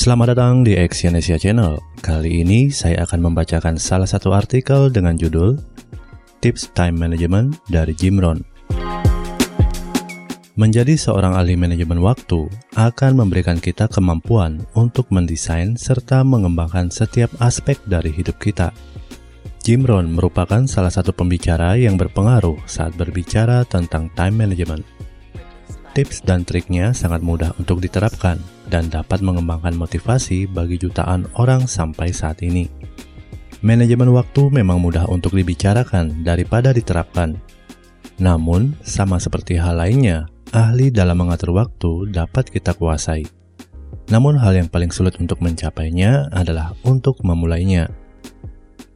Selamat datang di Exyonesia Channel. Kali ini saya akan membacakan salah satu artikel dengan judul Tips Time Management dari Jim Rohn. Menjadi seorang ahli manajemen waktu akan memberikan kita kemampuan untuk mendesain serta mengembangkan setiap aspek dari hidup kita. Jim Rohn merupakan salah satu pembicara yang berpengaruh saat berbicara tentang time management. Tips dan triknya sangat mudah untuk diterapkan dan dapat mengembangkan motivasi bagi jutaan orang sampai saat ini. Manajemen waktu memang mudah untuk dibicarakan daripada diterapkan. Namun, sama seperti hal lainnya, ahli dalam mengatur waktu dapat kita kuasai. Namun hal yang paling sulit untuk mencapainya adalah untuk memulainya.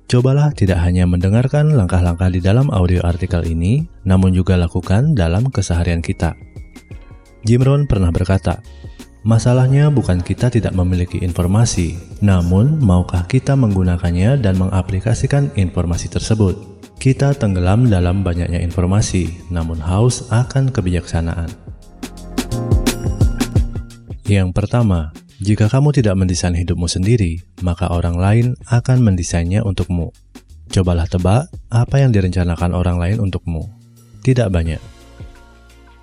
Cobalah tidak hanya mendengarkan langkah-langkah di dalam audio artikel ini, namun juga lakukan dalam keseharian kita. Jim Rohn pernah berkata, Masalahnya bukan kita tidak memiliki informasi, namun maukah kita menggunakannya dan mengaplikasikan informasi tersebut. Kita tenggelam dalam banyaknya informasi, namun haus akan kebijaksanaan. Yang pertama, jika kamu tidak mendesain hidupmu sendiri, maka orang lain akan mendesainnya untukmu. Cobalah tebak apa yang direncanakan orang lain untukmu. Tidak banyak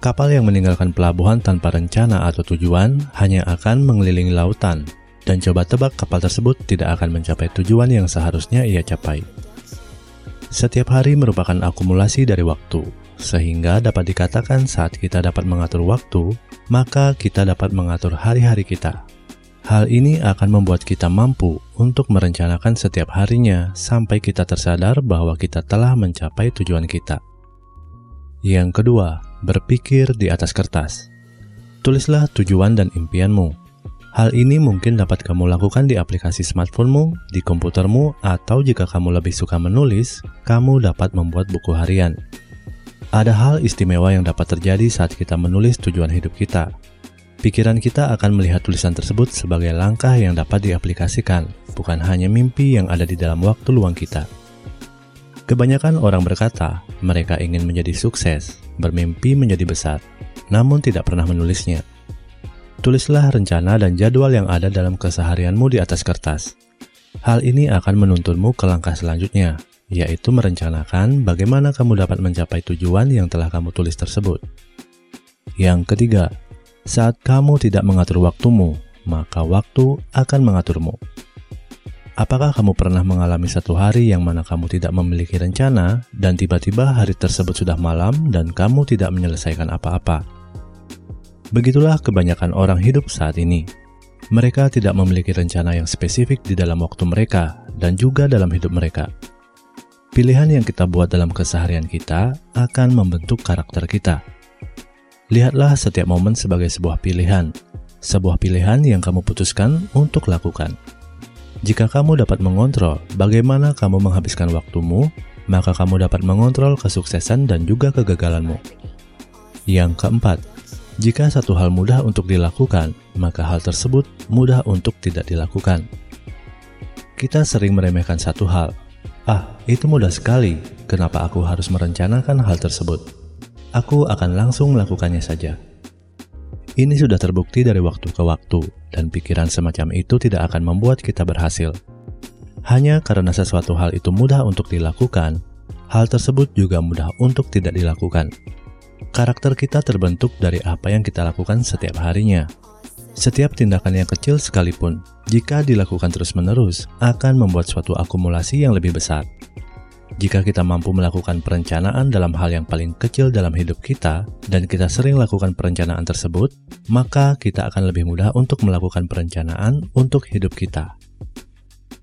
Kapal yang meninggalkan pelabuhan tanpa rencana atau tujuan hanya akan mengelilingi lautan, dan coba tebak kapal tersebut tidak akan mencapai tujuan yang seharusnya ia capai. Setiap hari merupakan akumulasi dari waktu, sehingga dapat dikatakan saat kita dapat mengatur waktu, maka kita dapat mengatur hari-hari kita. Hal ini akan membuat kita mampu untuk merencanakan setiap harinya sampai kita tersadar bahwa kita telah mencapai tujuan kita. Yang kedua, berpikir di atas kertas. Tulislah tujuan dan impianmu. Hal ini mungkin dapat kamu lakukan di aplikasi smartphonemu, di komputermu, atau jika kamu lebih suka menulis, kamu dapat membuat buku harian. Ada hal istimewa yang dapat terjadi saat kita menulis tujuan hidup kita. Pikiran kita akan melihat tulisan tersebut sebagai langkah yang dapat diaplikasikan, bukan hanya mimpi yang ada di dalam waktu luang kita. Kebanyakan orang berkata mereka ingin menjadi sukses, bermimpi menjadi besar, namun tidak pernah menulisnya. Tulislah rencana dan jadwal yang ada dalam keseharianmu di atas kertas. Hal ini akan menuntunmu ke langkah selanjutnya, yaitu merencanakan bagaimana kamu dapat mencapai tujuan yang telah kamu tulis tersebut. Yang ketiga, saat kamu tidak mengatur waktumu, maka waktu akan mengaturmu. Apakah kamu pernah mengalami satu hari yang mana kamu tidak memiliki rencana dan tiba-tiba hari tersebut sudah malam dan kamu tidak menyelesaikan apa-apa? Begitulah kebanyakan orang hidup saat ini. Mereka tidak memiliki rencana yang spesifik di dalam waktu mereka dan juga dalam hidup mereka. Pilihan yang kita buat dalam keseharian kita akan membentuk karakter kita. Lihatlah setiap momen sebagai sebuah pilihan, sebuah pilihan yang kamu putuskan untuk lakukan. Jika kamu dapat mengontrol bagaimana kamu menghabiskan waktumu, maka kamu dapat mengontrol kesuksesan dan juga kegagalanmu. Yang keempat, jika satu hal mudah untuk dilakukan, maka hal tersebut mudah untuk tidak dilakukan. Kita sering meremehkan satu hal. Ah, itu mudah sekali. Kenapa aku harus merencanakan hal tersebut? Aku akan langsung melakukannya saja. Ini sudah terbukti dari waktu ke waktu, dan pikiran semacam itu tidak akan membuat kita berhasil. Hanya karena sesuatu hal itu mudah untuk dilakukan, hal tersebut juga mudah untuk tidak dilakukan. Karakter kita terbentuk dari apa yang kita lakukan setiap harinya. Setiap tindakan yang kecil sekalipun, jika dilakukan terus-menerus, akan membuat suatu akumulasi yang lebih besar. Jika kita mampu melakukan perencanaan dalam hal yang paling kecil dalam hidup kita, dan kita sering lakukan perencanaan tersebut, maka kita akan lebih mudah untuk melakukan perencanaan untuk hidup kita.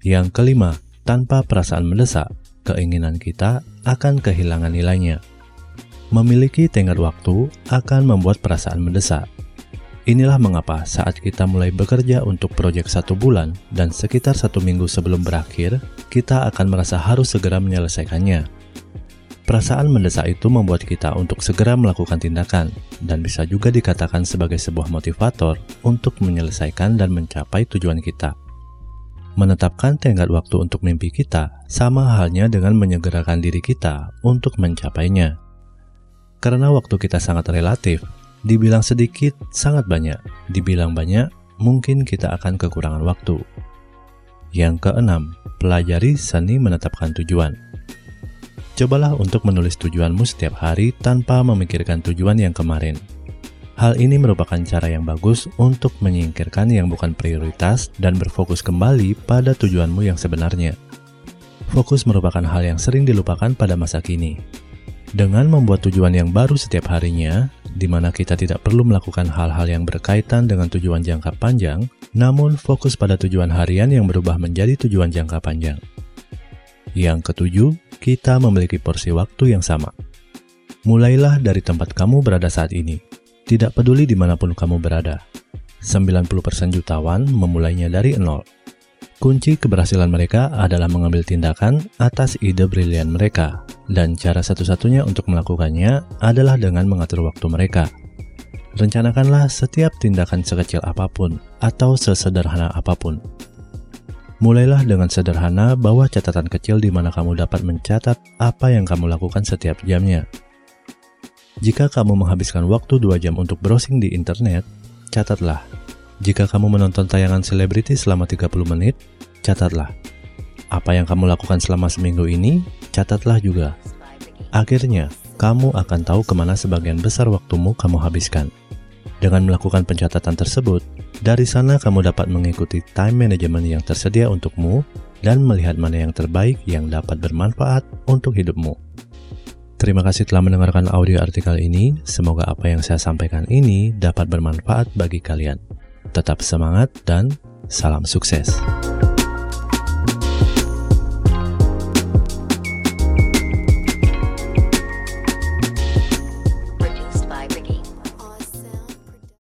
Yang kelima, tanpa perasaan mendesak, keinginan kita akan kehilangan nilainya. Memiliki tenggat waktu akan membuat perasaan mendesak, Inilah mengapa saat kita mulai bekerja untuk proyek satu bulan dan sekitar satu minggu sebelum berakhir, kita akan merasa harus segera menyelesaikannya. Perasaan mendesak itu membuat kita untuk segera melakukan tindakan dan bisa juga dikatakan sebagai sebuah motivator untuk menyelesaikan dan mencapai tujuan kita. Menetapkan tenggat waktu untuk mimpi kita sama halnya dengan menyegerakan diri kita untuk mencapainya. Karena waktu kita sangat relatif, Dibilang sedikit, sangat banyak. Dibilang banyak, mungkin kita akan kekurangan waktu. Yang keenam, pelajari seni menetapkan tujuan. Cobalah untuk menulis tujuanmu setiap hari tanpa memikirkan tujuan yang kemarin. Hal ini merupakan cara yang bagus untuk menyingkirkan yang bukan prioritas dan berfokus kembali pada tujuanmu yang sebenarnya. Fokus merupakan hal yang sering dilupakan pada masa kini. Dengan membuat tujuan yang baru setiap harinya, di mana kita tidak perlu melakukan hal-hal yang berkaitan dengan tujuan jangka panjang, namun fokus pada tujuan harian yang berubah menjadi tujuan jangka panjang. Yang ketujuh, kita memiliki porsi waktu yang sama. Mulailah dari tempat kamu berada saat ini tidak peduli di mana pun kamu berada, 90% jutawan memulainya dari nol. Kunci keberhasilan mereka adalah mengambil tindakan atas ide brilian mereka, dan cara satu-satunya untuk melakukannya adalah dengan mengatur waktu mereka. Rencanakanlah setiap tindakan sekecil apa pun atau sesederhana apa pun. Mulailah dengan sederhana bahwa catatan kecil di mana kamu dapat mencatat apa yang kamu lakukan setiap jamnya. Jika kamu menghabiskan waktu 2 jam untuk browsing di internet, catatlah. Jika kamu menonton tayangan selebriti selama 30 menit, catatlah. Apa yang kamu lakukan selama seminggu ini, catatlah juga. Akhirnya, kamu akan tahu ke mana sebagian besar waktumu kamu habiskan. Dengan melakukan pencatatan tersebut, dari sana kamu dapat mengikuti time management yang tersedia untukmu dan melihat mana yang terbaik yang dapat bermanfaat untuk hidupmu. Terima kasih telah mendengarkan audio artikel ini. Semoga apa yang saya sampaikan ini dapat bermanfaat bagi kalian. Tetap semangat dan salam sukses.